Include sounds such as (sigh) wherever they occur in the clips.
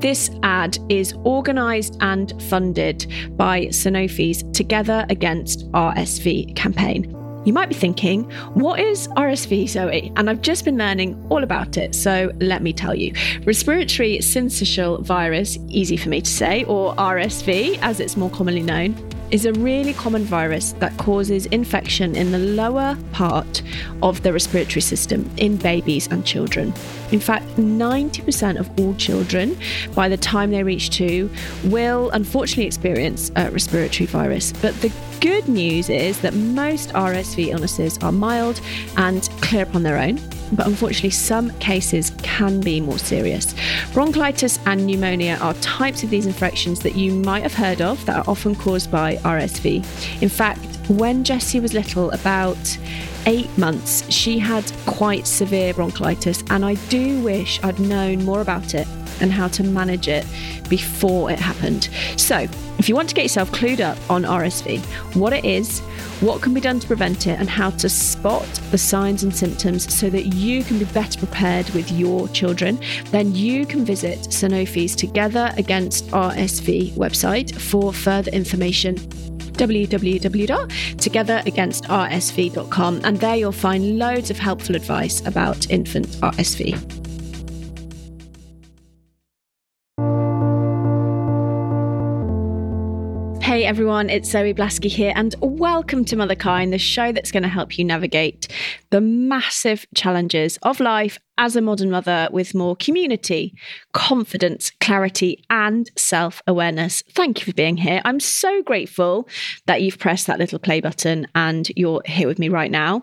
This ad is organised and funded by Sanofi's Together Against RSV campaign. You might be thinking, what is RSV, Zoe? And I've just been learning all about it, so let me tell you. Respiratory syncytial virus, easy for me to say, or RSV as it's more commonly known, is a really common virus that causes infection in the lower part of the respiratory system in babies and children. In fact, 90% of all children, by the time they reach two, will unfortunately experience a respiratory virus. But the good news is that most RSV illnesses are mild and clear up on their own but unfortunately, some cases can be more serious. Bronchitis and pneumonia are types of these infections that you might have heard of that are often caused by RSV. In fact, when Jessie was little, about eight months, she had quite severe bronchitis, and I do wish I'd known more about it and how to manage it before it happened. So, if you want to get yourself clued up on RSV, what it is, what can be done to prevent it, and how to spot the signs and symptoms so that you can be better prepared with your children, then you can visit Sanofi's Together Against RSV website for further information www.togetheragainstrsv.com and there you'll find loads of helpful advice about infant RSV. Everyone, it's Zoe Blaskey here, and welcome to Motherkind, the show that's going to help you navigate the massive challenges of life as a modern mother with more community, confidence, clarity, and self awareness. Thank you for being here. I'm so grateful that you've pressed that little play button and you're here with me right now.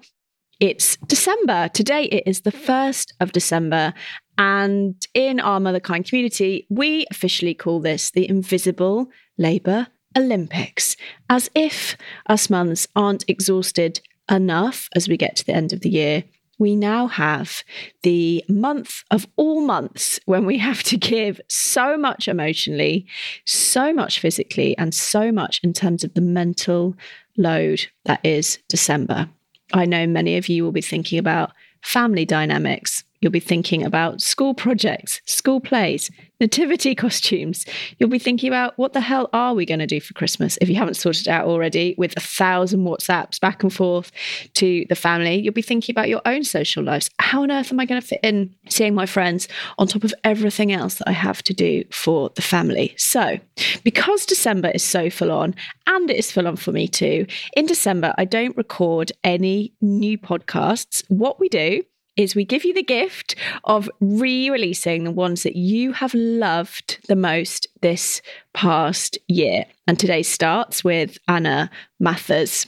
It's December. Today it is the 1st of December. And in our Motherkind community, we officially call this the Invisible Labour Olympics, as if us months aren't exhausted enough as we get to the end of the year. We now have the month of all months when we have to give so much emotionally, so much physically, and so much in terms of the mental load that is December. I know many of you will be thinking about family dynamics, You'll be thinking about school projects, school plays, nativity (laughs) costumes. You'll be thinking about what the hell are we going to do for Christmas if you haven't sorted out already with a thousand WhatsApps back and forth to the family. You'll be thinking about your own social lives. How on earth am I going to fit in seeing my friends on top of everything else that I have to do for the family? So, because December is so full on, and it is full on for me too, in December, I don't record any new podcasts. What we do is we give you the gift of re releasing the ones that you have loved the most this past year. And today starts with Anna Mathers.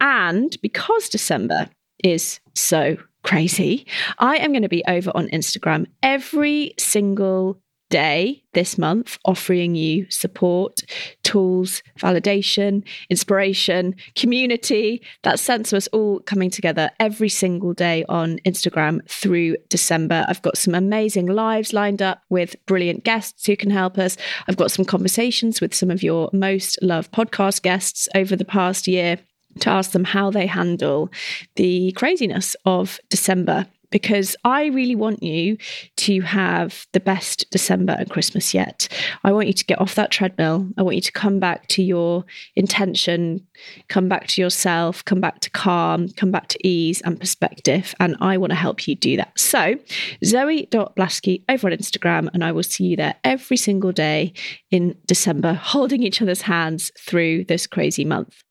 And because December is so crazy, I am going to be over on Instagram every single day this month offering you support, tools, validation, inspiration, community, that sense of us all coming together every single day on Instagram through December. I've got some amazing lives lined up with brilliant guests who can help us. I've got some conversations with some of your most loved podcast guests over the past year to ask them how they handle the craziness of December because I really want you to have the best December and Christmas yet. I want you to get off that treadmill. I want you to come back to your intention, come back to yourself, come back to calm, come back to ease and perspective. And I want to help you do that. So, Zoe.Blaskey over on Instagram, and I will see you there every single day in December, holding each other's hands through this crazy month.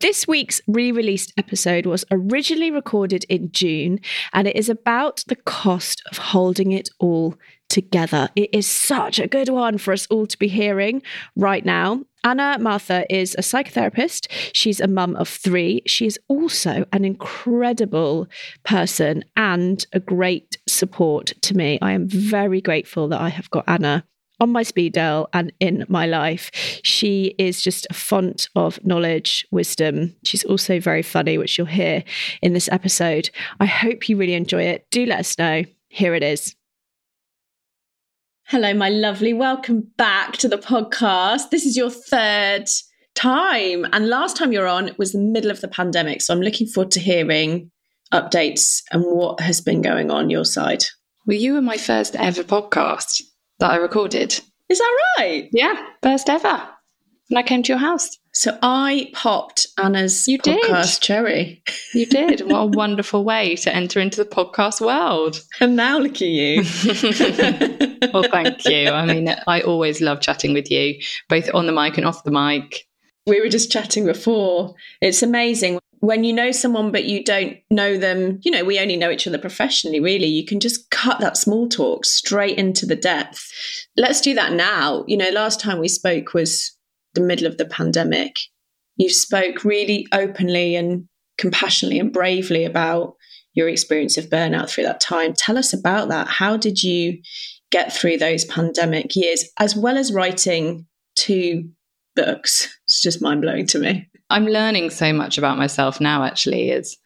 This week's re released episode was originally recorded in June and it is about the cost of holding it all together. It is such a good one for us all to be hearing right now. Anna Mathur is a psychotherapist. She's a mum of three. She is also an incredible person and a great support to me. I am very grateful that I have got Anna on my speed dial and in my life. She is just a font of knowledge, wisdom. She's also very funny, which you'll hear in this episode. I hope you really enjoy it. Do let us know. Here it is. Hello, my lovely. Welcome back to the podcast. This is your third time. And last time you're on was the middle of the pandemic. So I'm looking forward to hearing updates and what has been going on your side. Well, you were my first ever podcast that I recorded. Is that right? Yeah, first ever. And I came to your house. So I popped Anna's you podcast did. cherry. You did. What a wonderful way to enter into the podcast world. And now look at you. (laughs) well, thank you. I mean, I always love chatting with you, both on the mic and off the mic. We were just chatting before. It's amazing when you know someone but you don't know them, you know, we only know each other professionally, really. You can just cut that small talk straight into the depth. Let's do that now. You know, last time we spoke was the middle of the pandemic. You spoke really openly and compassionately and bravely about your experience of burnout through that time. Tell us about that. How did you get through those pandemic years, as well as writing two books? It's just mind blowing to me. I'm learning so much about myself now, actually, as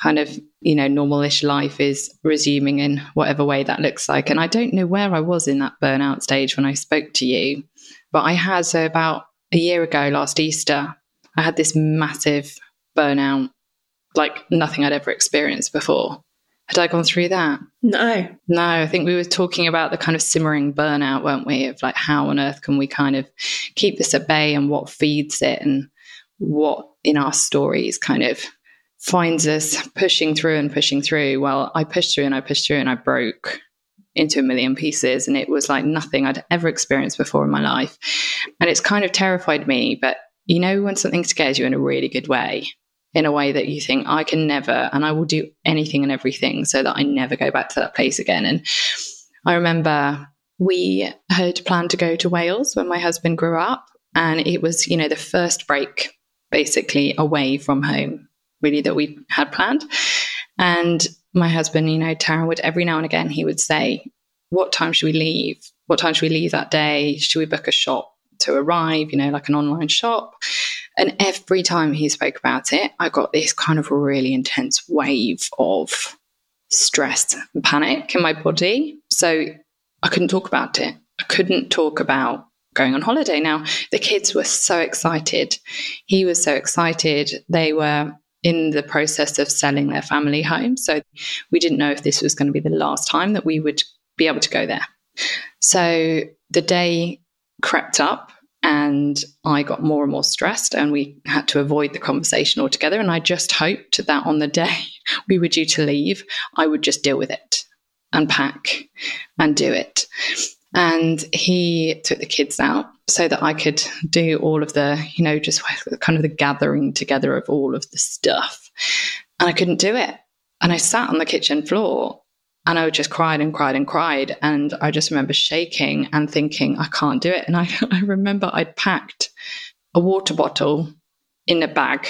kind of, you know, normalish life is resuming in whatever way that looks like. And I don't know where I was in that burnout stage when I spoke to you, but I had, so about a year ago, last Easter, I had this massive burnout, like nothing I'd ever experienced before. Had I gone through that? No. No, I think we were talking about the kind of simmering burnout, weren't we? Of like, how on earth can we kind of keep this at bay and what feeds it and what in our stories kind of finds us pushing through and pushing through. Well, I pushed through and I pushed through and I broke into a million pieces and it was like nothing I'd ever experienced before in my life. And it's kind of terrified me, but you know when something scares you in a really good way in a way that you think, I can never, and I will do anything and everything so that I never go back to that place again. And I remember we had planned to go to Wales when my husband grew up. And it was, you know, the first break basically away from home, really, that we had planned. And my husband, you know, Taryn would every now and again, he would say, What time should we leave? What time should we leave that day? Should we book a shop to arrive, you know, like an online shop? And every time he spoke about it, I got this kind of really intense wave of stress and panic in my body. So I couldn't talk about it. I couldn't talk about going on holiday. Now, the kids were so excited. He was so excited. They were in the process of selling their family home. So we didn't know if this was going to be the last time that we would be able to go there. So the day crept up and I got more and more stressed, and we had to avoid the conversation altogether. And I just hoped that on the day (laughs) we were due to leave, I would just deal with it and pack and do it. And he took the kids out so that I could do all of the, you know, just kind of the gathering together of all of the stuff. And I couldn't do it. And I sat on the kitchen floor and I just cried and cried and cried. And I just remember shaking and thinking, I can't do it. And I, (laughs) I remember I'd packed a water bottle in a bag.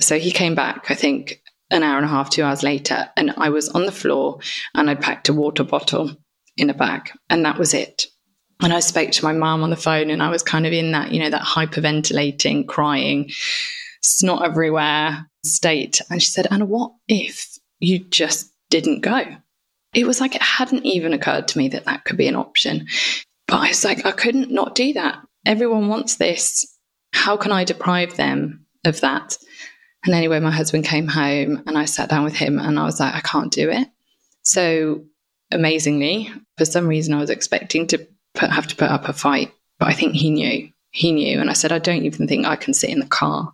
So he came back, I think, an hour and a half, two hours later. And I was on the floor and I'd packed a water bottle in a bag. And that was it. And I spoke to my mom on the phone and I was kind of in that, you know, that hyperventilating, crying, snot everywhere state. And she said, Anna, what if you just didn't go? it was like it hadn't even occurred to me that that could be an option. But I was like, I couldn't not do that. Everyone wants this. How can I deprive them of that? And anyway, my husband came home and I sat down with him and I was like, I can't do it. So amazingly, for some reason, I was expecting to put, have to put up a fight, but I think he knew. He knew. And I said, I don't even think I can sit in the car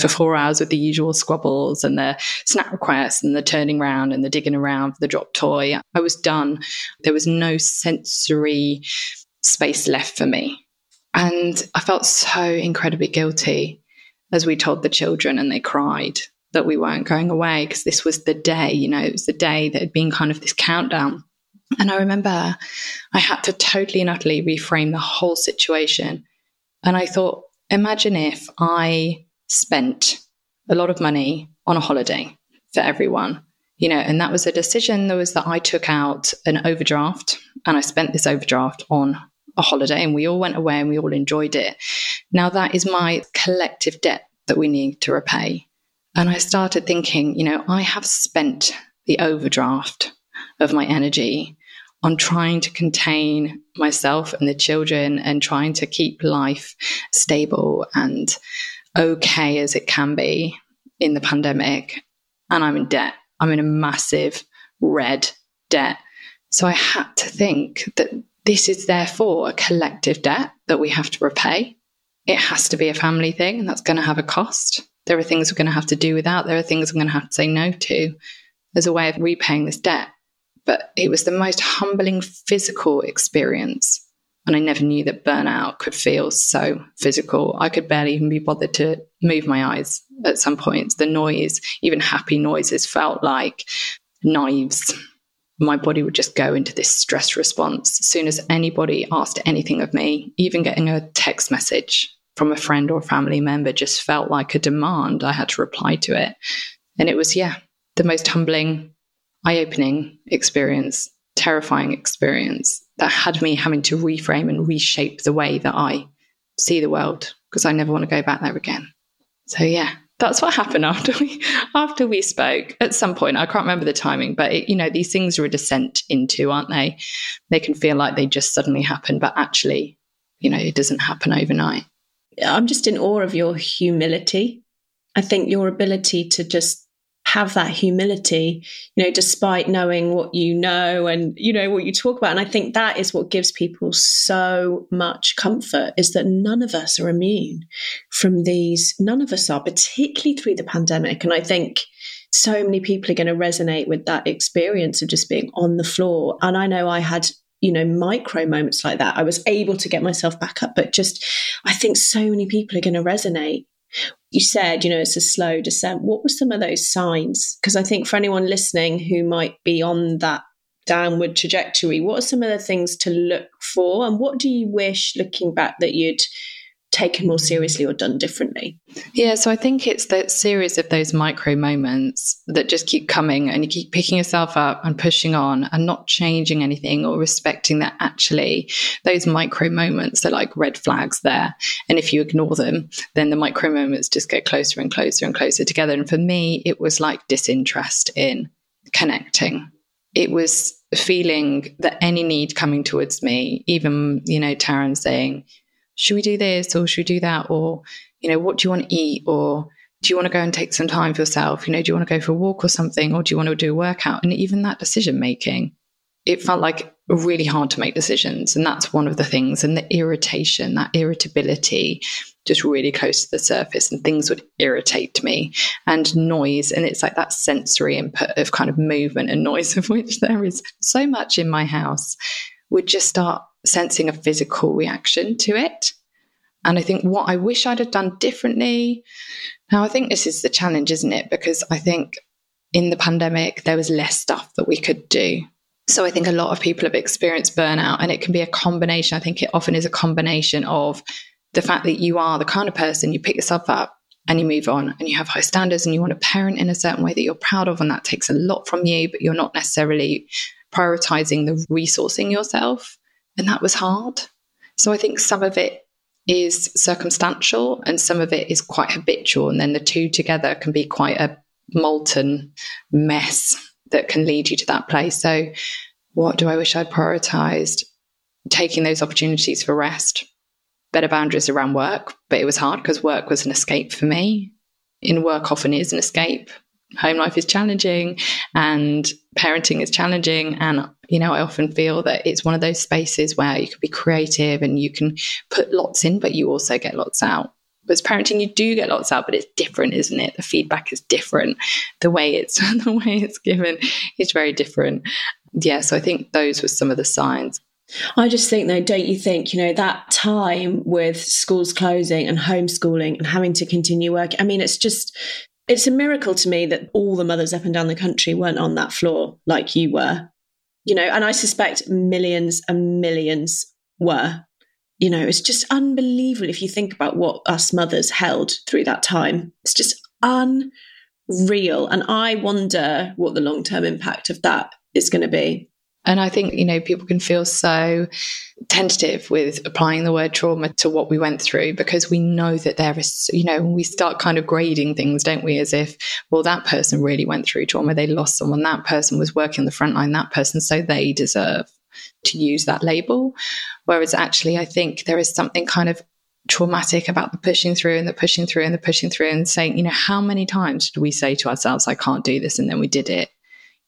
for four hours with the usual squabbles and the snack requests and the turning around and the digging around for the drop toy. I was done. There was no sensory space left for me. And I felt so incredibly guilty as we told the children and they cried that we weren't going away because this was the day, you know, it was the day that had been kind of this countdown. And I remember I had to totally and utterly reframe the whole situation. And I thought, imagine if I spent a lot of money on a holiday for everyone you know and that was a decision that was that i took out an overdraft and i spent this overdraft on a holiday and we all went away and we all enjoyed it now that is my collective debt that we need to repay and i started thinking you know i have spent the overdraft of my energy on trying to contain myself and the children and trying to keep life stable and okay as it can be in the pandemic, and I'm in debt. I'm in a massive red debt. So I had to think that this is therefore a collective debt that we have to repay. It has to be a family thing, and that's going to have a cost. There are things we're going to have to do without. There are things I'm going to have to say no to as a way of repaying this debt. But it was the most humbling physical experience. And I never knew that burnout could feel so physical. I could barely even be bothered to move my eyes at some points. The noise, even happy noises, felt like knives. My body would just go into this stress response as soon as anybody asked anything of me, even getting a text message from a friend or family member just felt like a demand. I had to reply to it. And it was, yeah, the most humbling, eye opening experience, terrifying experience that had me having to reframe and reshape the way that I see the world because I never want to go back there again. So, yeah, that's what happened (laughs) after we after we spoke at some point i can't remember the timing but it, you know these things are a descent into aren't they they can feel like they just suddenly happen but actually you know it doesn't happen overnight i'm just in awe of your humility i think your ability to just have that humility, you know, despite knowing what you know and, you know, what you talk about. And I think that is what gives people so much comfort is that none of us are immune from these. None of us are, particularly through the pandemic. And I think so many people are going to resonate with that experience of just being on the floor. And I know I had you know micro moments like that i was able to get myself back up but just i think so many people are going to resonate you said, you know, it's a slow descent. What were some of those signs? Because I think for anyone listening who might be on that downward trajectory, what are some of the things to look for? And what do you wish, looking back, that you'd taken more seriously or done differently? Yeah, so I think it's that series of those micro moments that just keep coming and you keep picking yourself up and pushing on and not changing anything or respecting that actually those micro moments are like red flags there. And if you ignore them, then the micro moments just get closer and closer and closer together. And for me, it was like disinterest in connecting. It was feeling that any need coming towards me, even, you know, Taryn saying, should we do this or should we do that? Or, you know, what do you want to eat? Or do you want to go and take some time for yourself? You know, do you want to go for a walk or something? Or do you want to do a workout? And even that decision making, it felt like really hard to make decisions. And that's one of the things. And the irritation, that irritability, just really close to the surface and things would irritate me and noise and it's like that sensory input of kind of movement and (laughs) noise of which there is so much in my house would just start sensing a physical reaction to it. And I think what I wish I'd have done differently. Now, I think this is the challenge, isn't it? Because I think in the pandemic, there was less stuff that we could do. So I think a lot of people have experienced burnout, and it can be a combination. I think it often is a combination of the fact that you are the kind of person you pick yourself up and you move on and you have high standards and you want to parent in a certain way that you're proud of, and that takes a lot from you, but you're not necessarily prioritizing the resourcing yourself. And that was hard. So I think some of it is circumstantial and some of it is quite habitual. And then the two together can be quite a molten mess that can lead you to that place. So, what do I wish I'd prioritized? Taking those opportunities for rest, better boundaries around work. But it was hard because work was an escape for me. In work often is an escape home life is challenging and parenting is challenging. And you know i often feel that it's one of those spaces where you can be creative and you can put lots in but you also get lots out. But parenting you do get lots out but it's different isn't it? The feedback is different. The way it's (laughs) the way it's given is very different. Yeah so i think those were some of the signs. I just think, though, don't you think, you know, that time with schools closing and homeschooling and having to continue work? I mean, it's just it's a miracle to me that all the mothers up and down the country weren't on that floor like you were, you know, and I suspect millions and millions were. You know, it's just unbelievable if you think about what us mothers held through that time. It's just unreal. And I wonder what the long term impact of that is going to be. And I think, you know, people can feel so tentative with applying the word trauma to what we went through because we know that there is, you know, we start kind of grading things, don't we? As if, well, that person really went through trauma. They lost someone. That person was working the front line, that person, so they deserve to use that label. Whereas actually, I think there is something kind of traumatic about the pushing through and the pushing through and the pushing through and saying, you know, how many times did we say to ourselves, I can't do this? And then we did it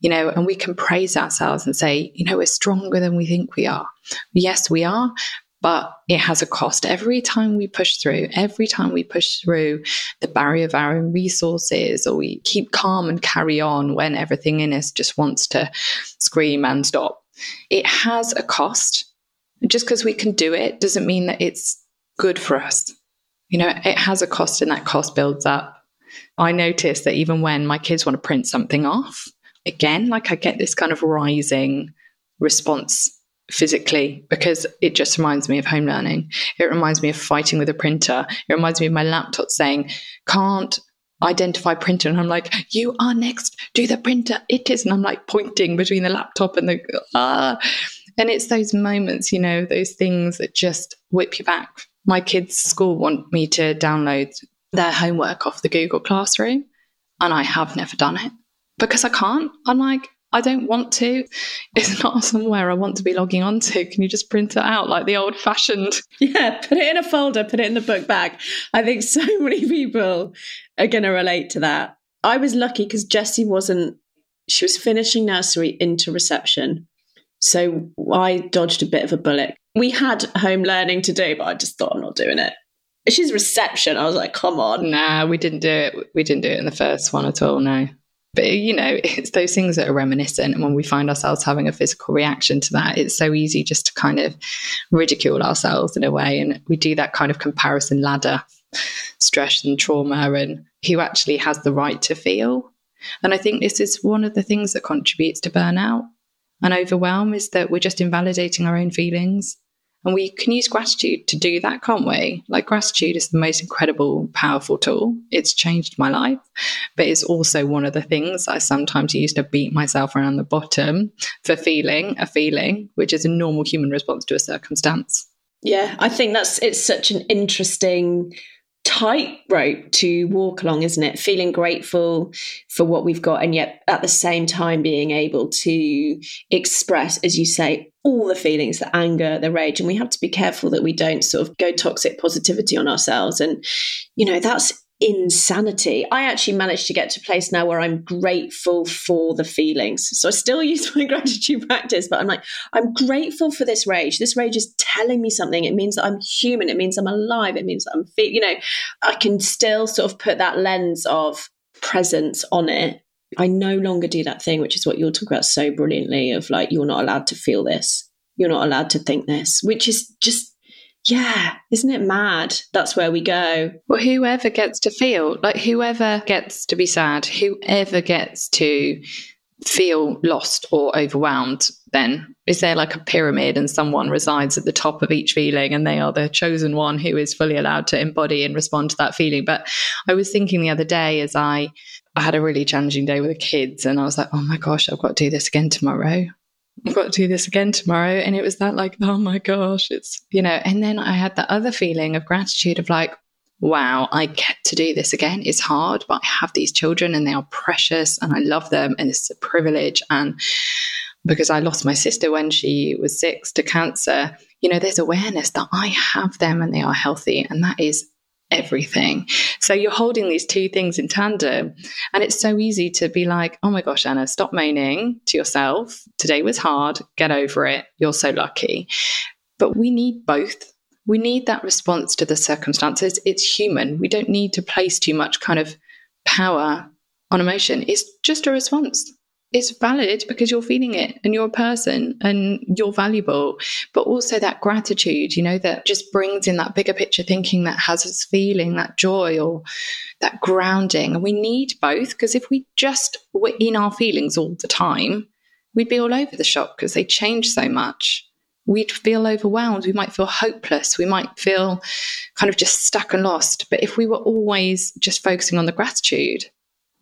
you know, and we can praise ourselves and say, you know, we're stronger than we think we are. Yes, we are, but it has a cost. Every time we push through, every time we push through the barrier of our own resources, or we keep calm and carry on when everything in us just wants to scream and stop, it has a cost. Just because we can do it doesn't mean that it's good for us. You know, it has a cost and that cost builds up. I notice that even when my kids want to print something off, again, like I get this kind of rising response physically because it just reminds me of home learning. It reminds me of fighting with a printer. It reminds me of my laptop saying, can't identify printer. And I'm like, you are next, do the printer. It is. And I'm like pointing between the laptop and the, ah. And it's those moments, you know, those things that just whip you back. My kids' school want me to download their homework off the Google Classroom. And I have never done it because I can't. I'm like, I don't want to. It's not somewhere I want to be logging onto. Can you just print it out like the old fashioned? (laughs) Yeah, put it in a folder, put it in the book bag. I think so (laughs) many people are going to relate to that. I was lucky because Jessie wasn't, she was finishing nursery into reception. So I dodged a bit of a bullet. We had home learning to do, but I just thought I'm not doing it. She's reception. I was like, come on. Nah, we didn't do it. We didn't do it in the first one at all. No. But, you know, (laughs) it's those things that are reminiscent. And when we find ourselves having a physical reaction to that, it's so easy just to kind of ridicule ourselves in a way. And we do that kind of comparison ladder, stress and trauma, and who actually has the right to feel. And I think this is one of the things that contributes to burnout and overwhelm is that we're just invalidating our own feelings. And we can use gratitude to do that, can't we? Like, gratitude is the most incredible, powerful tool. It's changed my life, but it's also one of the things I sometimes use to beat myself around the bottom for feeling a feeling, which is a normal human response to a circumstance. Yeah, I think that's it's such an interesting tightrope to walk along, isn't it? Feeling grateful for what we've got, and yet at the same time being able to express, as you say, all the feelings the anger, the rage. And we have to be careful that we don't sort of go toxic positivity on ourselves. And, you know, that's insanity. I actually managed to get to a place now where I'm grateful for the feelings. So I still (laughs) use my gratitude practice, but I'm like, I'm grateful for this rage. This rage is telling me something. It means that I'm human. It means I'm alive. It means that I'm, fe- you know, I can still sort of put that lens of presence on it. I no longer do that thing, which is what you'll talk about so brilliantly of like, you're not allowed to feel this. You're not allowed to think this, which is just yeah, isn't it mad? That's where we go. Well, whoever gets to feel, like whoever gets to be sad, whoever gets to feel lost or overwhelmed, then is there like a pyramid and someone resides at the top of each feeling and they are the chosen one who is fully allowed to embody and respond to that feeling? But I was thinking the other day as I, I had a really challenging day with the kids and I was like, oh my gosh, I've got to do this again tomorrow. I've got to do this again tomorrow. And it was that like, oh my gosh, it's, you know, and then I had that other feeling of gratitude of like, wow, I get to do this again. It's hard, but I have these children and they are precious and I love them and it's a privilege. And because I lost my sister when she was six to cancer, you know, there's awareness that I have them and they are healthy. And that is everything. So you're holding these two things in tandem. And it's so easy to be like, oh my gosh, Anna, stop moaning to yourself. Today was hard. Get over it. You're so lucky. But we need both. We need that response to the circumstances. It's human. We don't need to place too much kind of power on emotion. It's just a response it's valid because you're feeling it and you're a person and you're valuable but also that gratitude you know that just brings in that bigger picture thinking that has us feeling that joy or that grounding. And we need both because if we just were in our feelings all the time we'd be all over the shop because they change so much. We'd feel overwhelmed. We might feel hopeless. We might feel kind of just stuck and lost. But if we were always just focusing on the gratitude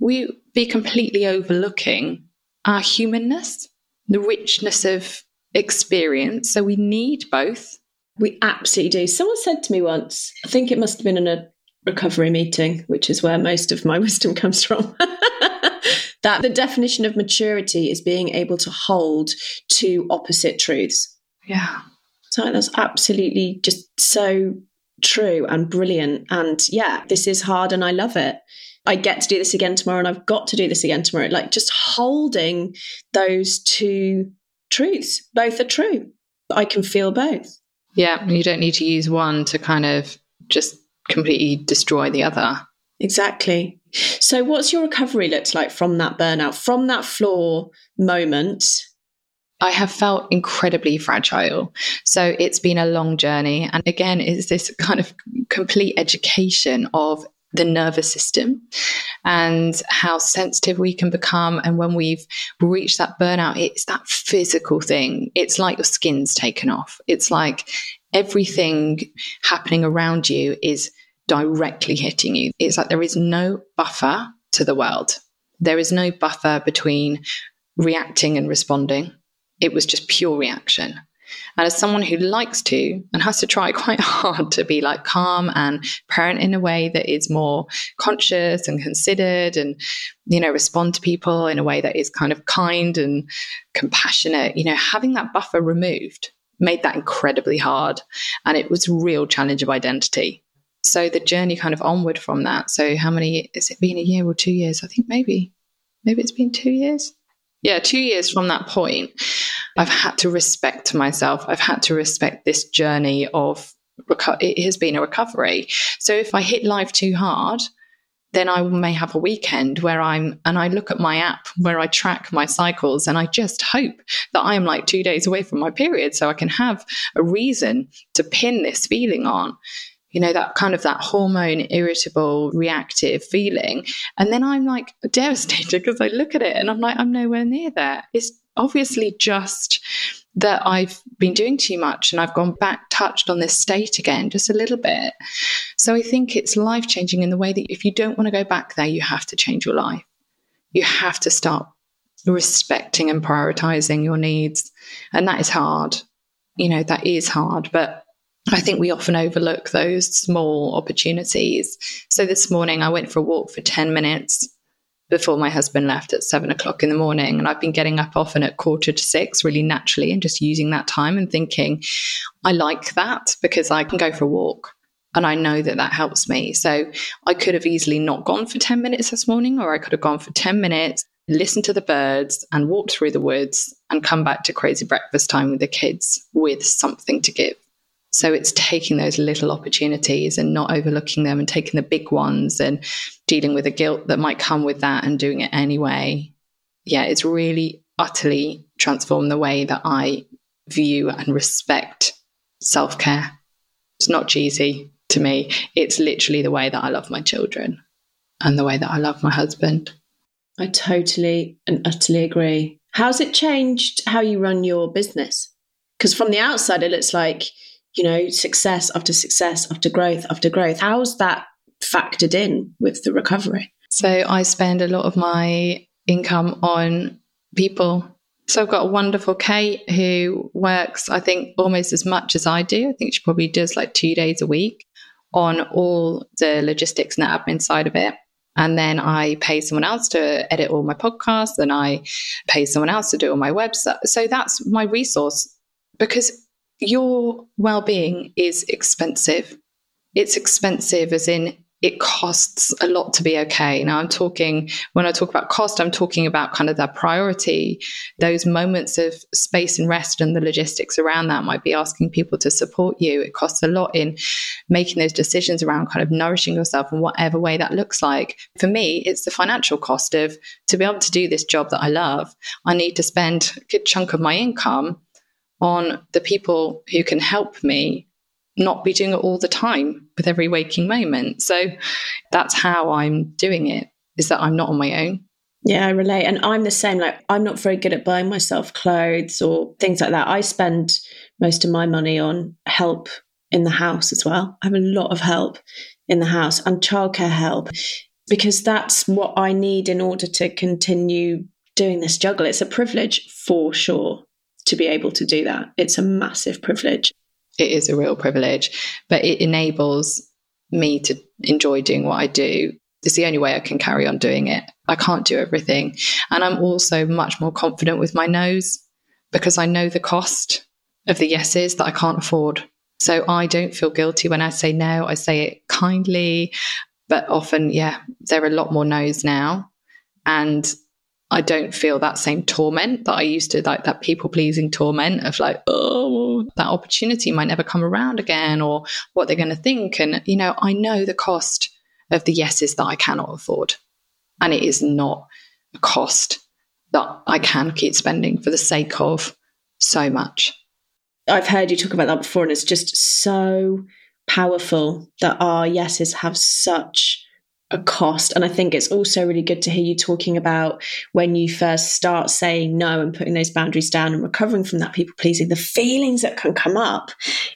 we'd be completely overlooking our humanness, the richness of experience. So we need both. We absolutely do. Someone said to me once, I think it must have been in a recovery meeting, which is where most of my (laughs) wisdom comes from. (laughs) that the definition of maturity is being able to hold two opposite truths. Yeah. So that's absolutely just so true and brilliant. And yeah, this is hard and I love it. I get to do this again tomorrow and I've got to do this again tomorrow. Like just holding those two truths, both are true. I can feel both. Yeah, you don't need to use one to kind of just completely destroy the other. Exactly. So, what's your recovery looked like from that burnout, from that floor moment? I have felt incredibly fragile. So it's been a long journey. And again, it's this kind of complete education of the nervous system and how sensitive we can become. And when we've reached that burnout, it's that physical thing. It's like your skin's taken off. It's like everything happening around you is directly hitting you. It's like there is no buffer to the world. There is no buffer between reacting and responding. It was just pure reaction. And as someone who likes to and has to try (laughs) quite hard to be like calm and parent in a way that is more conscious and considered and, you know, respond to people in a way that is kind of kind and compassionate, you know, having that buffer removed made that incredibly hard. And it was a real challenge of identity. So the journey kind of onward from that. So how many, has it been a year or two years? I think maybe, maybe it's been two years. Yeah, two years from that point, I've had to respect myself. I've had to respect this journey of, reco- it has been a recovery. So if I hit life too hard, then I may have a weekend where I'm, and I look at my app where I track my cycles, and I just hope that I am like two days away from my period so I can have a reason to pin this feeling on you know, that kind of that hormone irritable, reactive feeling. And then I'm like devastated (laughs) because I look at it and I'm like, I'm nowhere near there. It's obviously just that I've been doing too much and I've gone back, touched on this state again just a little bit. So I think it's life changing in the way that if you don't want to go back there, you have to change your life. You have to start respecting and prioritizing your needs. And that is hard. You know, that is hard, but I think we often overlook those small opportunities. So this morning I went for a walk for 10 minutes before my husband left at seven o'clock in the morning. And I've been getting up often at quarter to six really naturally and just using that time and thinking, I like that because I can go for a walk. And I know that that helps me. So I could have easily not gone for 10 minutes this morning, or I could have gone for 10 minutes, listened to the birds and walked through the woods and come back to crazy breakfast time with the kids with something to give. So it's taking those little opportunities and not overlooking them and taking the big ones and dealing with the guilt that might come with that and doing it anyway. Yeah, it's really utterly transformed the way that I view and respect self care. It's not cheesy to me. It's literally the way that I love my children and the way that I love my husband. I totally and utterly agree. How's it changed how you run your business? Because from the outside, it looks like you know, success after success after growth after growth. How's that factored in with the recovery? So I spend a lot of my income on people. So I've got a wonderful Kate who works, I think, almost as much as I do. I think she probably does like two days a week on all the logistics and the admin side of it. And then I pay someone else to edit all my podcasts, and I pay someone else to do all my website. So that's my resource because your well being is expensive. It's expensive, as in it costs a lot to be okay. Now, I'm talking, when I talk about cost, I'm talking about kind of that priority, those moments of space and rest and the logistics around that might be asking people to support you. It costs a lot in making those decisions around kind of nourishing yourself in whatever way that looks like. For me, it's the financial cost of to be able to do this job that I love, I need to spend a good chunk of my income on the people who can help me not be doing it all the time with every waking moment. So that's how I'm doing it, is that I'm not on my own. Yeah, I relate. And I'm the same. Like, I'm not very good at buying myself clothes or things like that. I spend most of my money on help in the house as well. I have a lot of help in the house and childcare help because that's what I need in order to continue doing this juggle. It's a privilege for sure to be able to do that. It's a massive privilege. It is a real privilege, but it enables me to enjoy doing what I do. It's the only way I can carry on doing it. I can't do everything. And I'm also much more confident with my no's because I know the cost of the yeses that I can't afford. So I don't feel guilty when I say no. I say it kindly, but often, yeah, there are a lot more no's now. And I don't feel that same torment that I used to, like that people pleasing torment of like, oh, that opportunity might never come around again or what they're going to think. And, you know, I know the cost of the yeses that I cannot afford. And it is not a cost that I can keep spending for the sake of so much. I've heard you talk about that before, and it's just so powerful that our yeses have such a cost. And I think it's also really good to hear you talking about when you first start saying no and putting those boundaries down and recovering from that people pleasing, the feelings that can come up.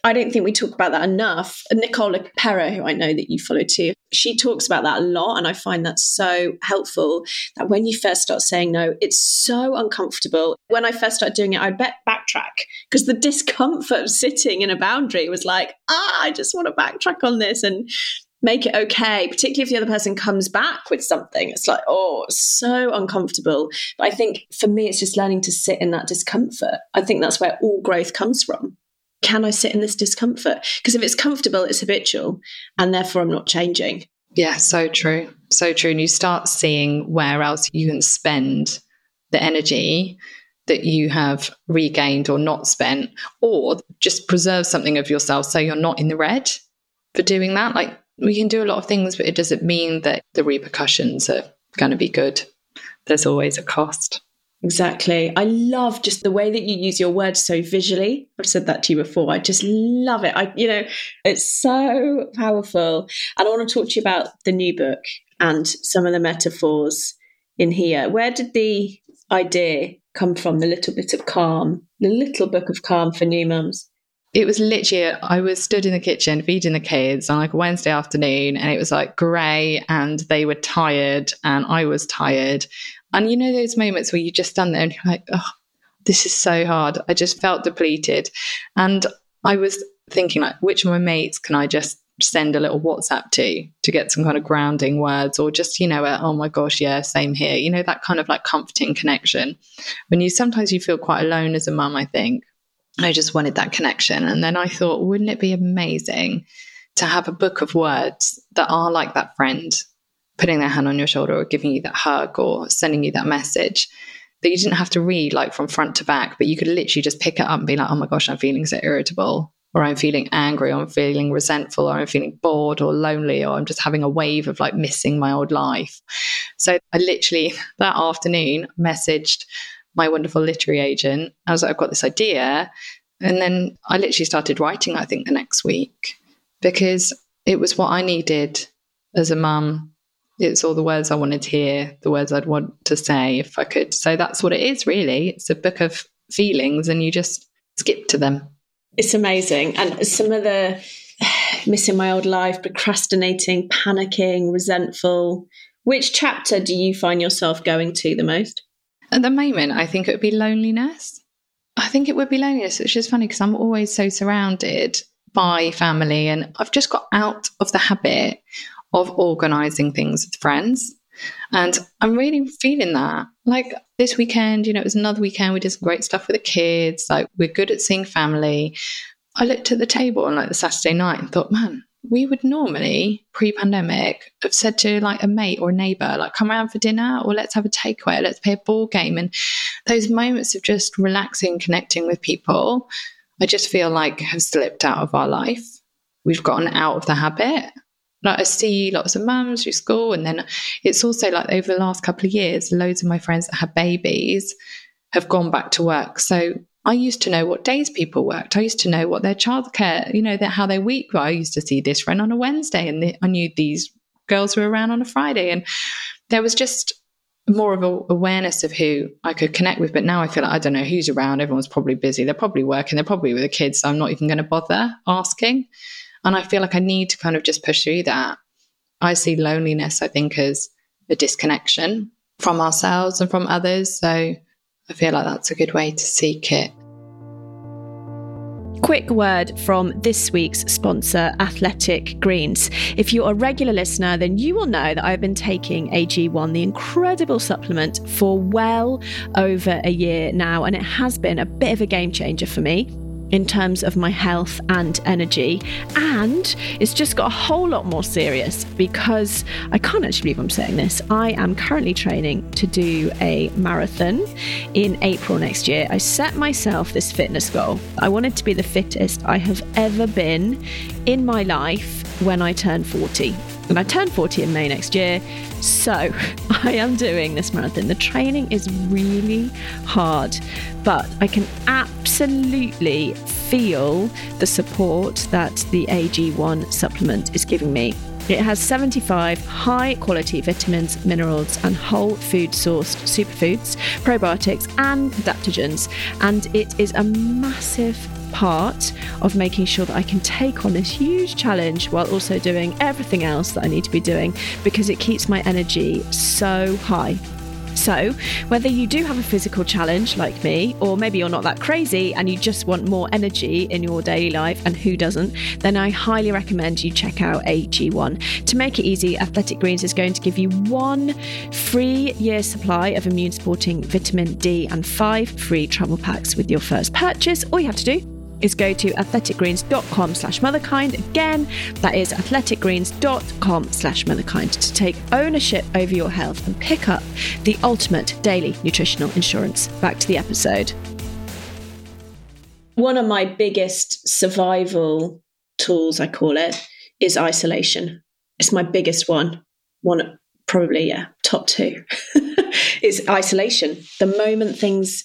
I don't think we talk about that enough. Nicole LePera, who I know that you follow too, she talks about that a lot. And I find that so helpful that when you first start saying no, it's so uncomfortable. When I first started doing it, I'd bet backtrack because the discomfort of sitting in a boundary was like, ah, I just want to backtrack on this. And make it okay, particularly if the other person comes back with something. It's like, oh, so uncomfortable. But I think for me, it's just learning to sit in that discomfort. I think that's where all growth comes from. Can I sit in this discomfort? Because if it's comfortable, it's habitual, and therefore I'm not changing. Yeah, so true. So true. And you start seeing where else you can spend the energy that you have regained or not spent, or just preserve something of yourself so you're not in the red for doing that. Like we can do a lot of things, but it doesn't mean that the repercussions are going to be good. There's always a cost. Exactly. I love just the way that you use your words so visually. I've said that to you before. I just love it. I, you know, it's so powerful. And I want to talk to you about the new book and some of the metaphors in here. Where did the idea come from? The little bit of calm, the little book of calm for new mums it was literally I was stood in the kitchen feeding the kids on like a Wednesday afternoon and it was like grey and they were tired and I was tired. And you know those moments where you just stand there and you're like, oh, this is so hard. I just felt depleted. And I was thinking like, which of my mates can I just send a little WhatsApp to to get some kind of grounding words or just, you know, a, oh my gosh, yeah, same here. You know, that kind of like comforting connection. When you sometimes you feel quite alone as a mum, I think. I just wanted that connection. And then I thought, wouldn't it be amazing to have a book of words that are like that friend putting their hand on your shoulder or giving you that hug or sending you that message that you didn't have to read like from front to back, but you could literally just pick it up and be like, oh my gosh, I'm feeling so irritable, or I'm feeling angry, or I'm feeling resentful, or I'm feeling bored or lonely, or I'm just having a wave of like missing my old life. So I literally (laughs) that afternoon messaged my wonderful literary agent. I was like, I've got this idea. And then I literally started writing, I think, the next week because it was what I needed as a mum. It's all the words I wanted to hear, the words I'd want to say if I could. So that's what it is, really. It's a book of feelings and you just skip to them. It's amazing. And some of the missing my old life, procrastinating, panicking, resentful. Which chapter do you find yourself going to the most? At the moment, I think it would be loneliness. I think it would be loneliness, which is funny because I'm always so surrounded by family and I've just got out of the habit of organizing things with friends. And I'm really feeling that. Like this weekend, you know, it was another weekend. We did some great stuff with the kids. Like we're good at seeing family. I looked at the table on like the Saturday night and thought, man, we would normally pre-pandemic have said to like a mate or a neighbor like come around for dinner or let's have a takeaway let's play a ball game. And those moments of just relaxing connecting with people i just feel like have slipped out of our life. We've gotten out of the habit. Like i see lots of mums through school and then it's also like over the last couple of years loads of my friends that have babies have gone back to work. So I used to know what days people worked. I used to know what their childcare, you know, how their week. I used to see this friend on a Wednesday, and the, I knew these girls were around on a Friday, and there was just more of awareness of who I could connect with. But now I feel like I don't know who's around. Everyone's probably busy. They're probably working. They're probably with the kids. So I'm not even going to bother asking. And I feel like I need to kind of just push through that. I see loneliness, I think, as a disconnection from ourselves and from others. So I feel like that's a good way to seek it. Quick word from this week's sponsor, Athletic Greens. If you're a regular listener, then you will know that I've been taking AG1, the incredible supplement, for well over a year now, and it has been a bit of a game changer for me. In terms of my health and energy. And it's just got a whole lot more serious because I can't actually believe I'm saying this. I am currently training to do a marathon in April next year. I set myself this fitness goal. I wanted to be the fittest I have ever been in my life when I turn 40. And I turn 40 in May next year. So (laughs) I am doing this marathon. The training is really hard, but I can absolutely feel the support that the AG1 supplement is giving me. It has 75 high quality vitamins, minerals, and whole food sourced superfoods, probiotics, and adaptogens. And it is a massive part of making sure that I can take on this huge challenge while also doing everything else that I need to be doing because it keeps my energy so high. So, whether you do have a physical challenge like me, or maybe you're not that crazy and you just want more energy in your daily life, and who doesn't, then I highly recommend you check out AG1. To make it easy, Athletic Greens is going to give you one free year supply of immune supporting vitamin D and five free travel packs with your first purchase. All you have to do is go to athleticgreens.com slash motherkind. Again, that is athleticgreens.com slash motherkind to take ownership over your health and pick up the ultimate daily nutritional insurance. Back to the episode. One of my biggest survival tools, I call it, is isolation. It's my biggest one. One, probably, yeah, top two. (laughs) is isolation. The moment things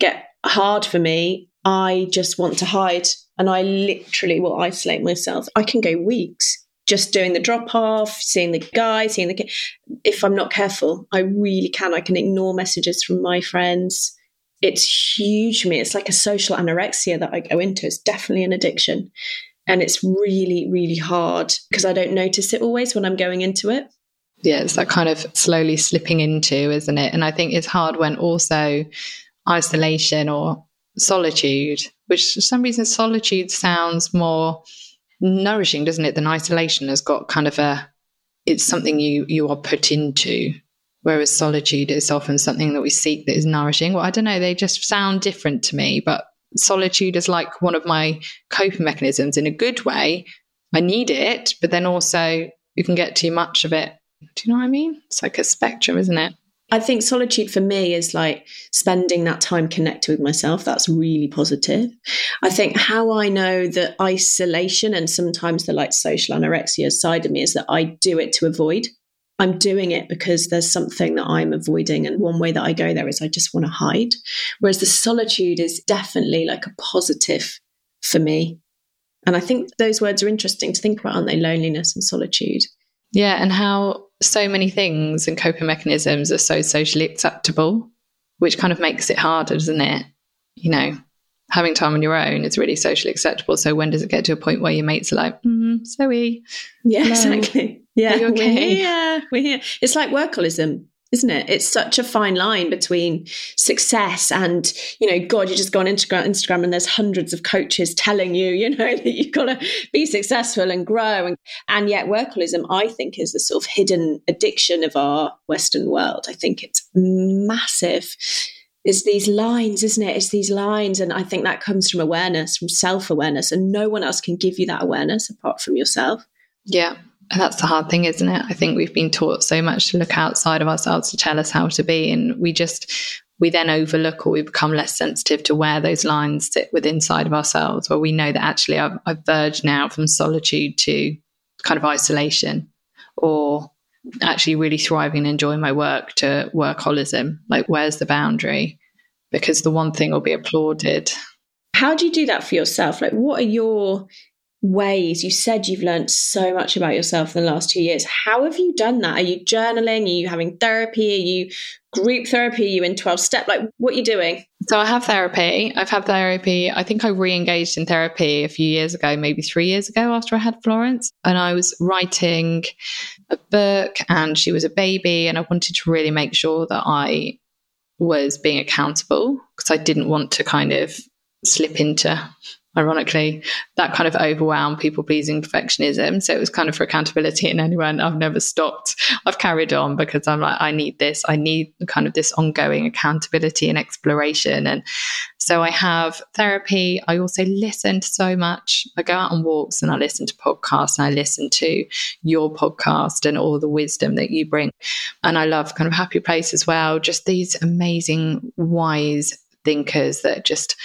get hard for me, I just want to hide and I literally will isolate myself. I can go weeks just doing the drop off, seeing the guy, seeing the kid. If I'm not careful, I really can. I can ignore messages from my friends. It's huge for me. It's like a social anorexia that I go into. It's definitely an addiction. And it's really, really hard because I don't notice it always when I'm going into it. Yeah, it's that kind of slowly slipping into, isn't it? And I think it's hard when also isolation or solitude, which for some reason solitude sounds more nourishing, doesn't it? Than isolation has got kind of a it's something you you are put into. Whereas solitude is often something that we seek that is nourishing. Well, I don't know, they just sound different to me, but solitude is like one of my coping mechanisms in a good way. I need it, but then also you can get too much of it. Do you know what I mean? It's like a spectrum, isn't it? I think solitude for me is like spending that time connected with myself. That's really positive. I think how I know that isolation and sometimes the like social anorexia side of me is that I do it to avoid. I'm doing it because there's something that I'm avoiding. And one way that I go there is I just want to hide. Whereas the solitude is definitely like a positive for me. And I think those words are interesting to think about, aren't they? Loneliness and solitude. Yeah. And how so many things and coping mechanisms are so socially acceptable, which kind of makes it harder, doesn't it? You know, having time on your own is really socially acceptable. So when does it get to a point where your mates are like, mm, Zoe? Yeah, hello. exactly. Yeah, okay? we're here. We're here. It's like workaholism isn't it? It's such a fine line between success and, you know, God, you just go on Instagram, Instagram and there's hundreds of coaches telling you, you know, (laughs) that you've got to be successful and grow. And, and yet workaholism, I think, is the sort of hidden addiction of our Western world. I think it's massive. It's these lines, isn't it? It's these lines. And I think that comes from awareness, from self awareness. And no one else can give you that awareness apart from yourself. Yeah, that's the hard thing, isn't it? I think we've been taught so much to look outside of ourselves to tell us how to be. And we just, we then overlook or we become less sensitive to where those lines sit within inside of ourselves, where we know that actually I've, I've verged now from solitude to kind of isolation or actually really thriving and enjoying my work to workaholism. Like, where's the boundary? Because the one thing will be applauded. How do you do that for yourself? Like, what are your ways. You said you've learned so much about yourself in the last two years. How have you done that? Are you journaling? Are you having therapy? Are you group therapy? Are you in 12 step? Like what are you doing? So i have therapy. I've had therapy. I think i re-engaged in therapy a few years ago maybe three years ago after i had florence. And i was writing a book and she was a baby and i wanted to really make sure that i was being accountable because i didn't want to kind of slip into ironically, that kind of overwhelmed people pleasing perfectionism. So it was kind of for accountability. And anyone I've never stopped. I've carried on because I'm like, I need this. I need kind of this ongoing accountability and exploration. And so I have therapy. I also listen to so much. I go out on walks and I listen to podcasts and I listen to your podcast and all the wisdom that you bring. And I love kind of Happy Place as well. Just these amazing, wise thinkers that just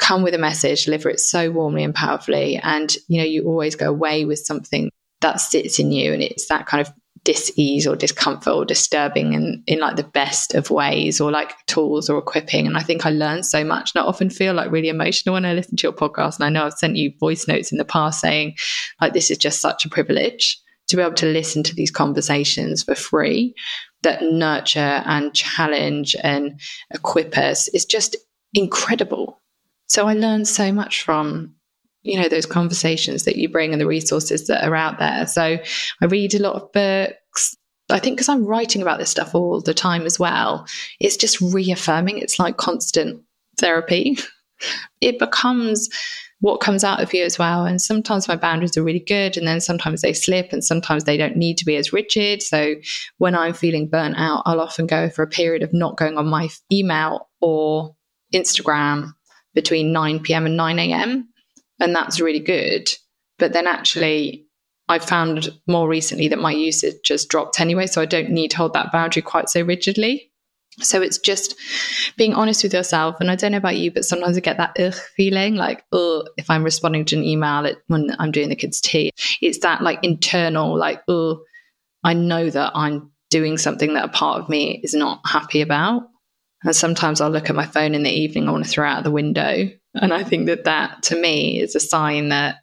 come with a message, deliver it so warmly and powerfully. And, you know, you always go away with something that sits in you. And it's that kind of dis-ease or discomfort or disturbing in, in like the best of ways or like tools or equipping. And I think I learned so much. And I often feel like really emotional when I listen to your podcast. And I know I've sent you voice notes in the past saying like this is just such a privilege to be able to listen to these conversations for free that nurture and challenge and equip us is just incredible. So I learned so much from you know those conversations that you bring and the resources that are out there. So I read a lot of books. I think because I'm writing about this stuff all the time as well, it's just reaffirming. It's like constant therapy. (laughs) It becomes what comes out of you as well. And sometimes my boundaries are really good, and then sometimes they slip, and sometimes they don't need to be as rigid. So when I'm feeling burnt out, I'll often go for a period of not going on my email or Instagram between 9 p.m. and 9 a.m. And that's really good. But then actually, I've found more recently that my usage just dropped anyway. So I don't need to hold that boundary quite so rigidly. So it's just being honest with yourself. And I don't know about you, but sometimes I get that ugh feeling like, oh, if I'm responding to an email when I'm doing the kids' tea, it's that like internal, like, oh, I know that I'm doing something that a part of me is not happy about. And sometimes I'll look at my phone in the evening, I want to throw out the window. And I think that that to me is a sign that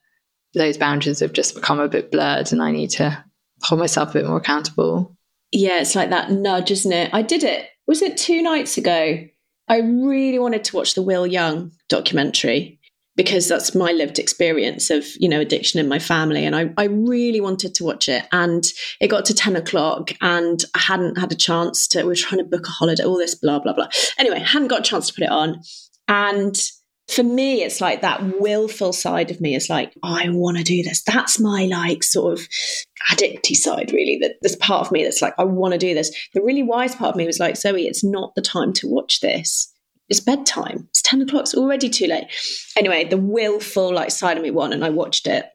those boundaries have just become a bit blurred and I need to hold myself a bit more accountable. Yeah, it's like that nudge, isn't it? I did it was it two nights ago? I really wanted to watch the Will Young documentary because that's my lived experience of you know addiction in my family and I, I really wanted to watch it and it got to 10 o'clock and i hadn't had a chance to we were trying to book a holiday all this blah blah blah anyway hadn't got a chance to put it on and for me, it's like that willful side of me is like, oh, I want to do this. That's my like sort of addicty side, really. That there's part of me that's like, I want to do this. The really wise part of me was like, Zoe, it's not the time to watch this. It's bedtime. It's 10 o'clock. It's already too late. Anyway, the willful like side of me won and I watched it.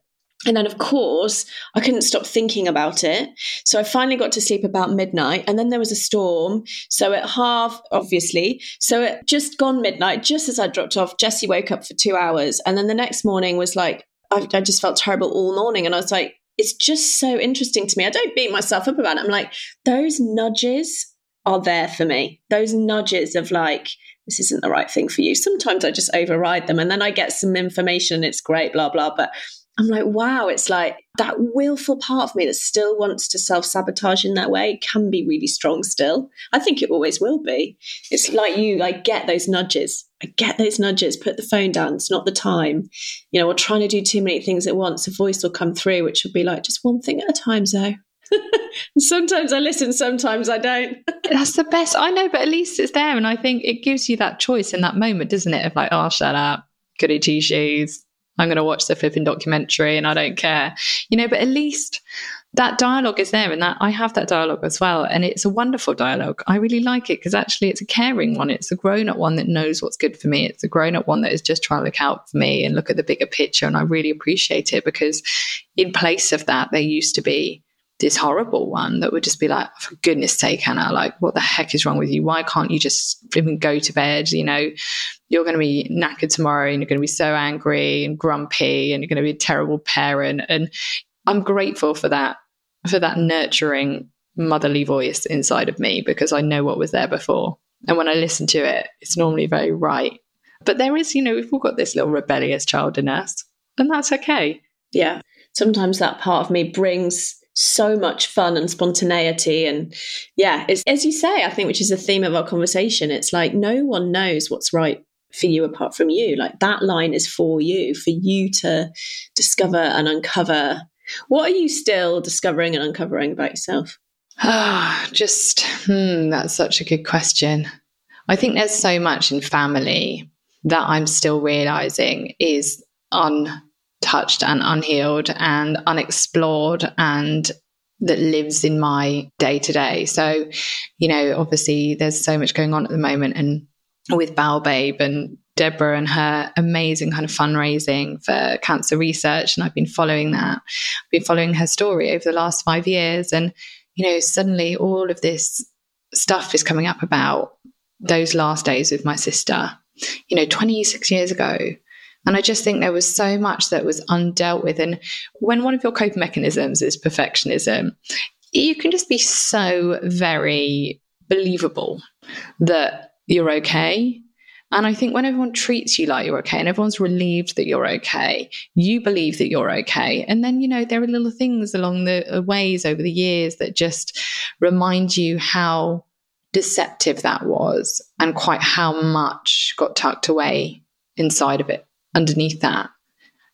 And then, of course, I couldn't stop thinking about it. So I finally got to sleep about midnight. And then there was a storm. So at half, obviously, so it just gone midnight, just as I dropped off, Jesse woke up for two hours. And then the next morning was like, I, I just felt terrible all morning. And I was like, it's just so interesting to me. I don't beat myself up about it. I'm like, those nudges are there for me. Those nudges of like, this isn't the right thing for you. Sometimes I just override them and then I get some information. It's great, blah, blah. But I'm like, wow, it's like that willful part of me that still wants to self sabotage in that way can be really strong still. I think it always will be. It's like you, I get those nudges. I get those nudges. Put the phone down. It's not the time. You know, we're trying to do too many things at once. A voice will come through, which will be like, just one thing at a time, Zoe. (laughs) sometimes I listen, sometimes I don't. (laughs) That's the best. I know, but at least it's there. And I think it gives you that choice in that moment, doesn't it? Of like, oh, shut up, goody two shoes I'm going to watch the flipping documentary and I don't care, you know, but at least that dialogue is there and that I have that dialogue as well. And it's a wonderful dialogue. I really like it because actually it's a caring one. It's a grown up one that knows what's good for me. It's a grown up one that is just trying to look out for me and look at the bigger picture. And I really appreciate it because in place of that, there used to be this horrible one that would just be like, for goodness sake, Anna, like, what the heck is wrong with you? Why can't you just even go to bed? You know, you're going to be knackered tomorrow and you're going to be so angry and grumpy and you're going to be a terrible parent. And I'm grateful for that, for that nurturing motherly voice inside of me because I know what was there before. And when I listen to it, it's normally very right. But there is, you know, we've all got this little rebellious child in us, and that's okay. Yeah. Sometimes that part of me brings so much fun and spontaneity and yeah it's as you say i think which is the theme of our conversation it's like no one knows what's right for you apart from you. Like that line is for you, for you to discover and uncover. What are you still discovering and uncovering about yourself? Ah, (sighs) just hmm, that's such a good question. I think there's so much in family that I'm still realizing is untouched and unhealed and unexplored and that lives in my day to day. So, you know, obviously there's so much going on at the moment and with Bowel Babe and Deborah and her amazing kind of fundraising for cancer research. And I've been following that. I've been following her story over the last five years. And, you know, suddenly all of this stuff is coming up about those last days with my sister, you know, 26 years ago. And I just think there was so much that was undealt with. And when one of your coping mechanisms is perfectionism, you can just be so very believable that you're okay and I think when everyone treats you like you're okay and everyone's relieved that you're okay, you believe that you're okay. And then, you know, there are little things along the uh, ways over the years that just remind you how deceptive that was and quite how much got tucked away inside of it, underneath that.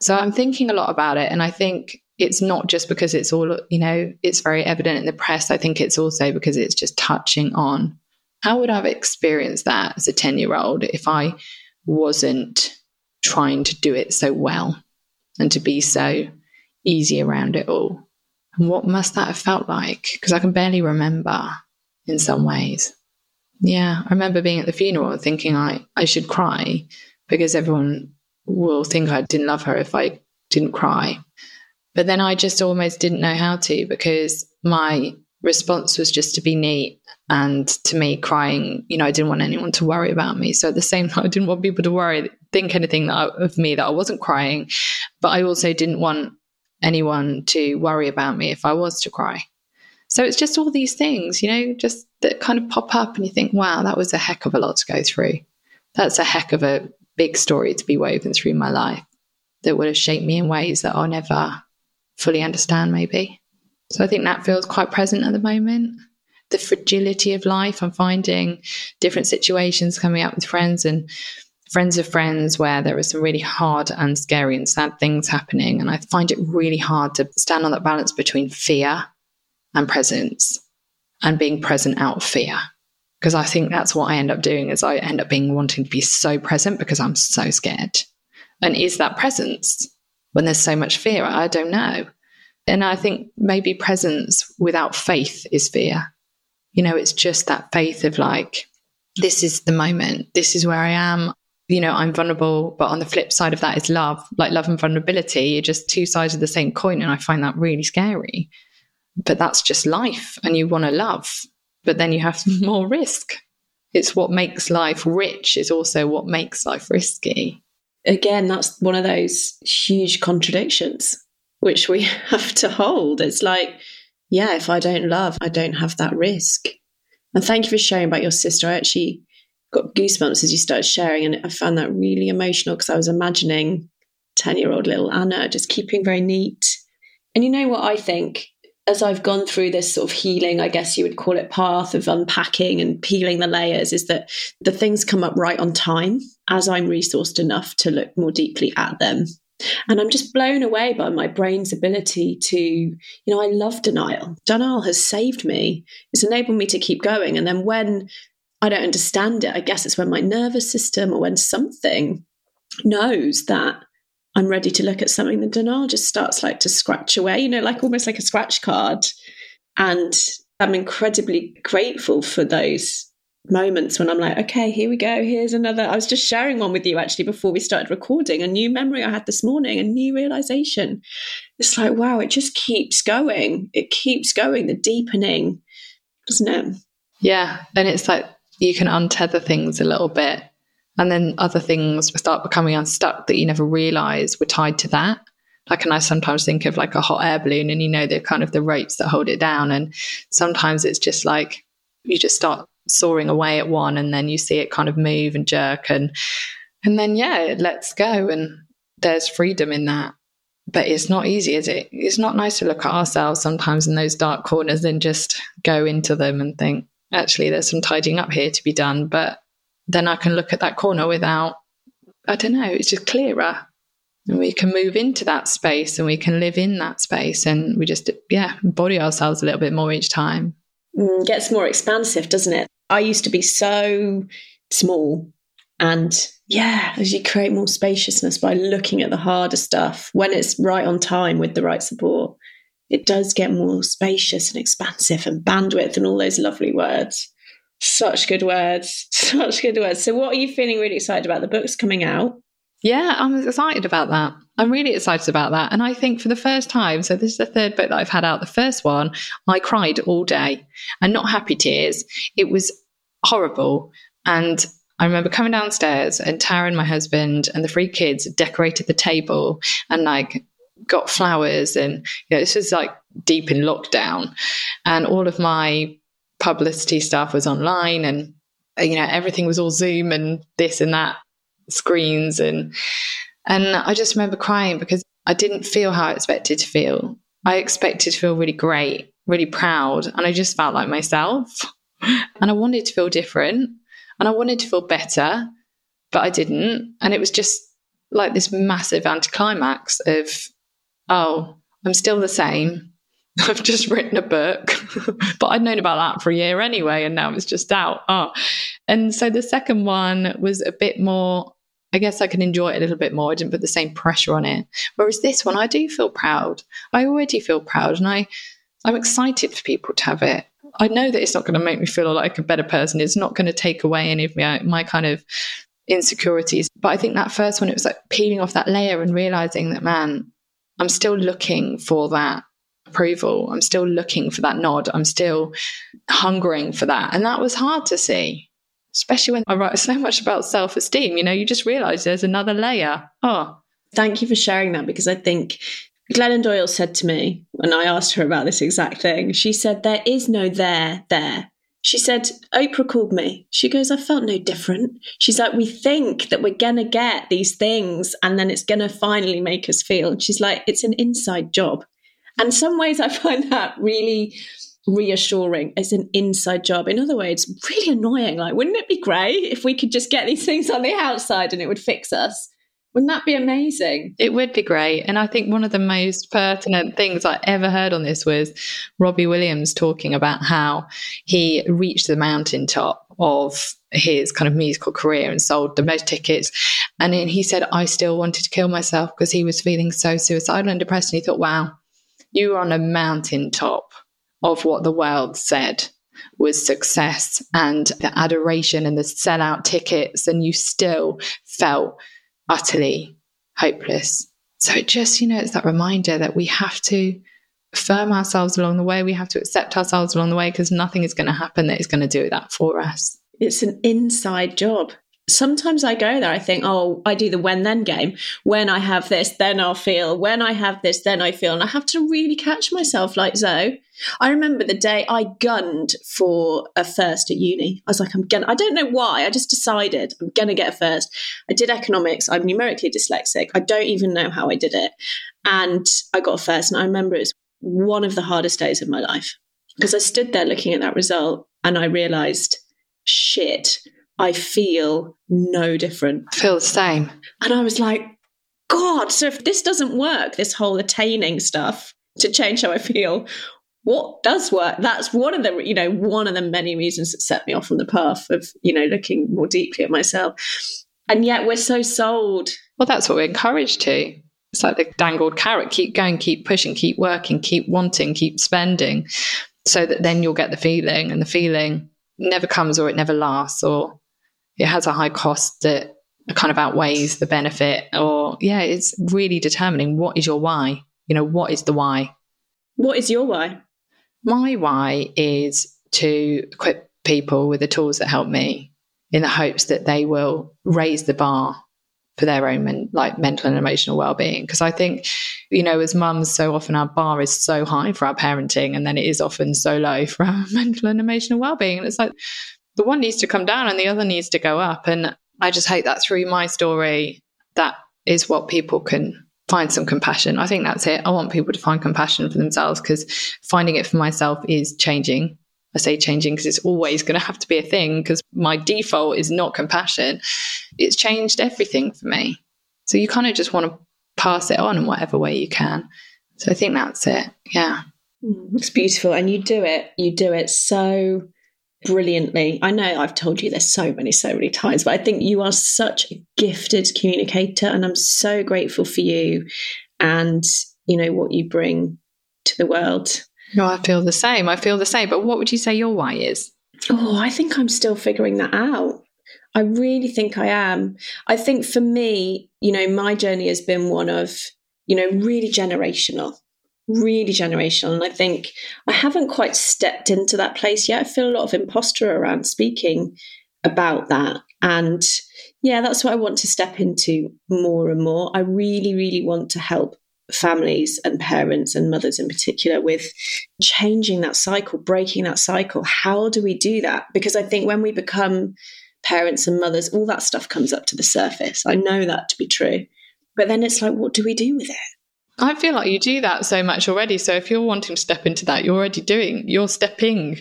So I'm thinking a lot about it. And I think it's not just because it's all, you know, it's very evident in the press. I think it's also because it's just touching on how would I have experienced that as a 10 year old if I wasn't trying to do it so well and to be so easy around it all? And what must that have felt like? Because I can barely remember in some ways. Yeah, I remember being at the funeral and thinking I, I should cry because everyone will think I didn't love her if I didn't cry. But then I just almost didn't know how to because my response was just to be neat and to me crying you know i didn't want anyone to worry about me. So at the same (laughs) time i didn't want people to worry think anything I, of me that i wasn't crying. But i also didn't want anyone to worry about me if i was to cry. So it's just all these things you know just that kind of pop up and you think wow that was a heck of a lot to go through. That's a heck of a big story to be woven through my life that would have shaped me in ways that i'll never fully understand maybe so I think that feels quite present at the moment. The fragility of life. I'm finding different situations coming up with friends and friends of friends where there are some really hard and scary and sad things happening. And I find it really hard to stand on that balance between fear and presence and being present out of fear. Because I think that's what I end up doing is I end up being wanting to be so present because I'm so scared. And is that presence when there's so much fear? I don't know. And I think maybe presence without faith is fear. You know, it's just that faith of like, this is the moment, this is where I am. You know, I'm vulnerable, but on the flip side of that is love, like love and vulnerability You're just two sides of the same coin. And I find that really scary. But that's just life, and you want to love, but then you have (laughs) more risk. It's what makes life rich, it's also what makes life risky. Again, that's one of those huge contradictions which we (laughs) have to hold. It's like, yeah, if I don't love, I don't have that risk. And thank you for sharing about your sister. I actually got goosebumps as you started sharing, and I found that really emotional because I was imagining 10 year old little Anna just keeping very neat. And you know what I think? As I've gone through this sort of healing, I guess you would call it path of unpacking and peeling the layers, is that the things come up right on time as I'm resourced enough to look more deeply at them. And I'm just blown away by my brain's ability to, you know, I love denial. Denial has saved me. It's enabled me to keep going. And then when I don't understand it, I guess it's when my nervous system or when something knows that I'm ready to look at something, the denial just starts like to scratch away, you know, like almost like a scratch card. And I'm incredibly grateful for those moments when I'm like, okay, here we go. Here's another. I was just sharing one with you actually before we started recording. A new memory I had this morning, a new realization. It's like, wow, it just keeps going. It keeps going, the deepening, doesn't it? Yeah. And it's like you can untether things a little bit. And then other things start becoming unstuck that you never realize were tied to that. Like, and I sometimes think of like a hot air balloon and you know, the kind of the ropes that hold it down. And sometimes it's just like you just start soaring away at one and then you see it kind of move and jerk and and then yeah it lets go and there's freedom in that but it's not easy is it it's not nice to look at ourselves sometimes in those dark corners and just go into them and think actually there's some tidying up here to be done but then i can look at that corner without i don't know it's just clearer. And we can move into that space and we can live in that space and we just yeah embody ourselves a little bit more each time. Mm, gets more expansive doesn't it? I used to be so small and Yeah, as you create more spaciousness by looking at the harder stuff when it's right on time with the right support, it does get more spacious and expansive and bandwidth and all those lovely words. Such good words. (laughs) Such good words. So, what are you feeling really excited about? The book's coming out. Yeah, I'm excited about that. I'm really excited about that. And I think for the first time, so this is the third book that I've had out. The first one, I cried all day and not happy tears. It was horrible. And I remember coming downstairs and Tara and my husband and the three kids decorated the table and like got flowers. And you know, this was like deep in lockdown. And all of my publicity stuff was online and you know everything was all zoom and this and that screens and and I just remember crying because I didn't feel how I expected to feel. I expected to feel really great, really proud, and I just felt like myself. And I wanted to feel different and I wanted to feel better, but I didn't. And it was just like this massive anticlimax of, oh, I'm still the same. (laughs) I've just written a book, (laughs) but I'd known about that for a year anyway, and now it's just out. Oh. And so the second one was a bit more, I guess I can enjoy it a little bit more. I didn't put the same pressure on it. Whereas this one, I do feel proud. I already feel proud, and I, I'm excited for people to have it. I know that it's not going to make me feel like a better person. It's not going to take away any of my, my kind of insecurities. But I think that first one, it was like peeling off that layer and realizing that, man, I'm still looking for that approval. I'm still looking for that nod. I'm still hungering for that. And that was hard to see, especially when I write so (laughs) much about self esteem. You know, you just realize there's another layer. Oh. Thank you for sharing that because I think Glennon Doyle said to me when I asked her about this exact thing, she said, There is no there there. She said, Oprah called me. She goes, I felt no different. She's like, We think that we're going to get these things and then it's going to finally make us feel. she's like, It's an inside job. And some ways I find that really reassuring. It's an inside job. In other words, really annoying. Like, wouldn't it be great if we could just get these things on the outside and it would fix us? Wouldn't that be amazing? It would be great. And I think one of the most pertinent things I ever heard on this was Robbie Williams talking about how he reached the mountaintop of his kind of musical career and sold the most tickets. And then he said, I still wanted to kill myself because he was feeling so suicidal and depressed. And he thought, wow, you were on a mountaintop of what the world said was success and the adoration and the sellout tickets, and you still felt utterly hopeless. So it just, you know, it's that reminder that we have to affirm ourselves along the way. We have to accept ourselves along the way because nothing is going to happen that is going to do that for us. It's an inside job sometimes I go there, I think, oh, I do the when then game. When I have this, then I'll feel. When I have this, then I feel. And I have to really catch myself like Zoe. I remember the day I gunned for a first at uni. I was like, I'm gonna, I don't know why. I just decided I'm to get a first. I did economics. I'm numerically dyslexic. I don't even know how I did it. And I got a first. And I remember it was one of the hardest days of my life because I stood there looking at that result and I realized, shit, I feel no different. I feel the same. And I was like, God, so if this doesn't work, this whole attaining stuff to change how I feel, what does work? That's one of the, you know, one of the many reasons that set me off on the path of, you know, looking more deeply at myself. And yet we're so sold. Well, that's what we're encouraged to. It's like the dangled carrot keep going, keep pushing, keep working, keep wanting, keep spending, so that then you'll get the feeling, and the feeling never comes or it never lasts or it has a high cost that kind of outweighs the benefit or yeah it's really determining what is your why you know what is the why? What is your why? My why is to equip people with the tools that help me in the hopes that they will raise the bar for their own men, like mental and emotional well-being. Because i think you know as mums so often our bar is so high for our parenting and then it is often so low for our (laughs) mental and emotional well-being. And it's like the one needs to come down and the other needs to go up. And I just hope that through my story, that is what people can find some compassion. I think that's it. I want people to find compassion for themselves because finding it for myself is changing. I say changing because it's always going to have to be a thing because my default is not compassion. It's changed everything for me. So you kind of just want to pass it on in whatever way you can. So I think that's it. Yeah. Mm, it's beautiful. And you do it, you do it so brilliantly. I know I've told you this so many, so many times, but I think you are such a gifted communicator, and I'm so grateful for you and you know what you bring to the world. No, I feel the same. I feel the same. But what would you say your why is? Oh, I think I'm still figuring that out. I really think I am. I think for me, you know, my journey has been one of, you know, really generational, really generational. And I think I haven't quite stepped into that place yet. I feel a lot of imposter around speaking about that. And yeah, that's what I want to step into more and more. I really, really want to help families and parents and mothers in particular with changing that cycle, breaking that cycle. How do we do that? Because I think when we become parents and mothers, all that stuff comes up to the surface. I know that to be true. But then it's like, what do we do with it? I feel like you do that so much already. So if you're wanting to step into that, you're already doing, you're stepping.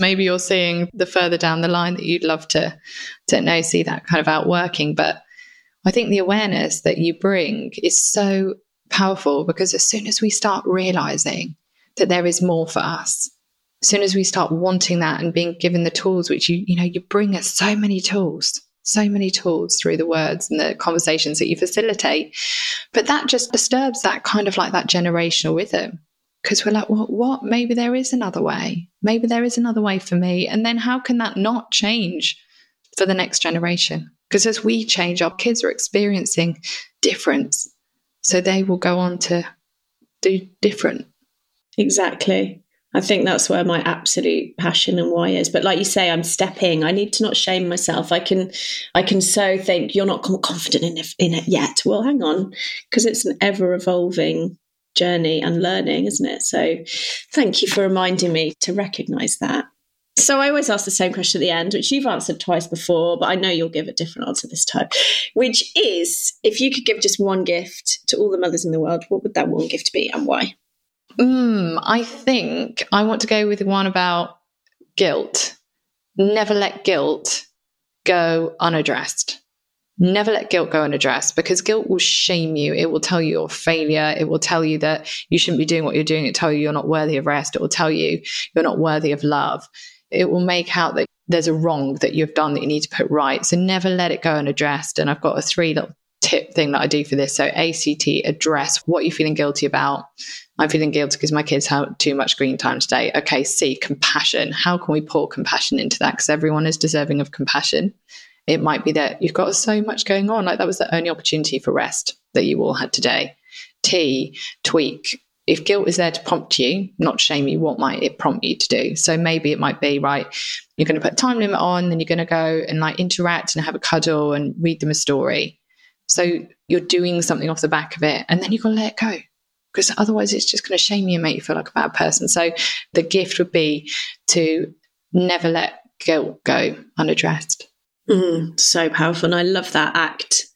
Maybe you're seeing the further down the line that you'd love to, to know, see that kind of outworking. But I think the awareness that you bring is so powerful because as soon as we start realizing that there is more for us, as soon as we start wanting that and being given the tools, which you, you know, you bring us so many tools, so many tools through the words and the conversations that you facilitate. But that just disturbs that kind of like that generational rhythm because we're like, well, what? Maybe there is another way. Maybe there is another way for me. And then how can that not change for the next generation? Because as we change, our kids are experiencing difference. So they will go on to do different. Exactly. I think that's where my absolute passion and why is. But like you say, I'm stepping. I need to not shame myself. I can, I can so think you're not confident in it, in it yet. Well, hang on, because it's an ever evolving journey and learning, isn't it? So, thank you for reminding me to recognise that. So I always ask the same question at the end, which you've answered twice before, but I know you'll give a different answer this time. Which is, if you could give just one gift to all the mothers in the world, what would that one gift be and why? Mm, I think I want to go with one about guilt. Never let guilt go unaddressed. Never let guilt go unaddressed because guilt will shame you. It will tell you you're failure. It will tell you that you shouldn't be doing what you're doing. It tell you you're not worthy of rest. It will tell you you're not worthy of love. It will make out that there's a wrong that you've done that you need to put right. So never let it go unaddressed. And I've got a three little tip thing that I do for this. So ACT, address what you're feeling guilty about. I'm feeling guilty because my kids have too much screen time today. Okay, C, compassion. How can we pour compassion into that? Because everyone is deserving of compassion. It might be that you've got so much going on. Like that was the only opportunity for rest that you all had today. T, tweak. If guilt is there to prompt you, not shame you, what might it prompt you to do? So maybe it might be, right, you're going to put time limit on, then you're going to go and like interact and have a cuddle and read them a story. So you're doing something off the back of it, and then you've got to let it go because otherwise it's just going to shame you and make you feel like a bad person. So the gift would be to never let guilt go unaddressed. Mm, so powerful. And I love that act.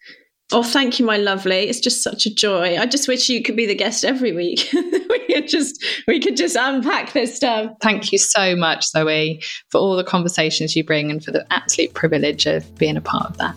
Oh, thank you, my lovely. It's just such a joy. I just wish you could be the guest every week. (laughs) we could just we could just unpack this stuff. Thank you so much, Zoe, for all the conversations you bring and for the absolute privilege of being a part of that.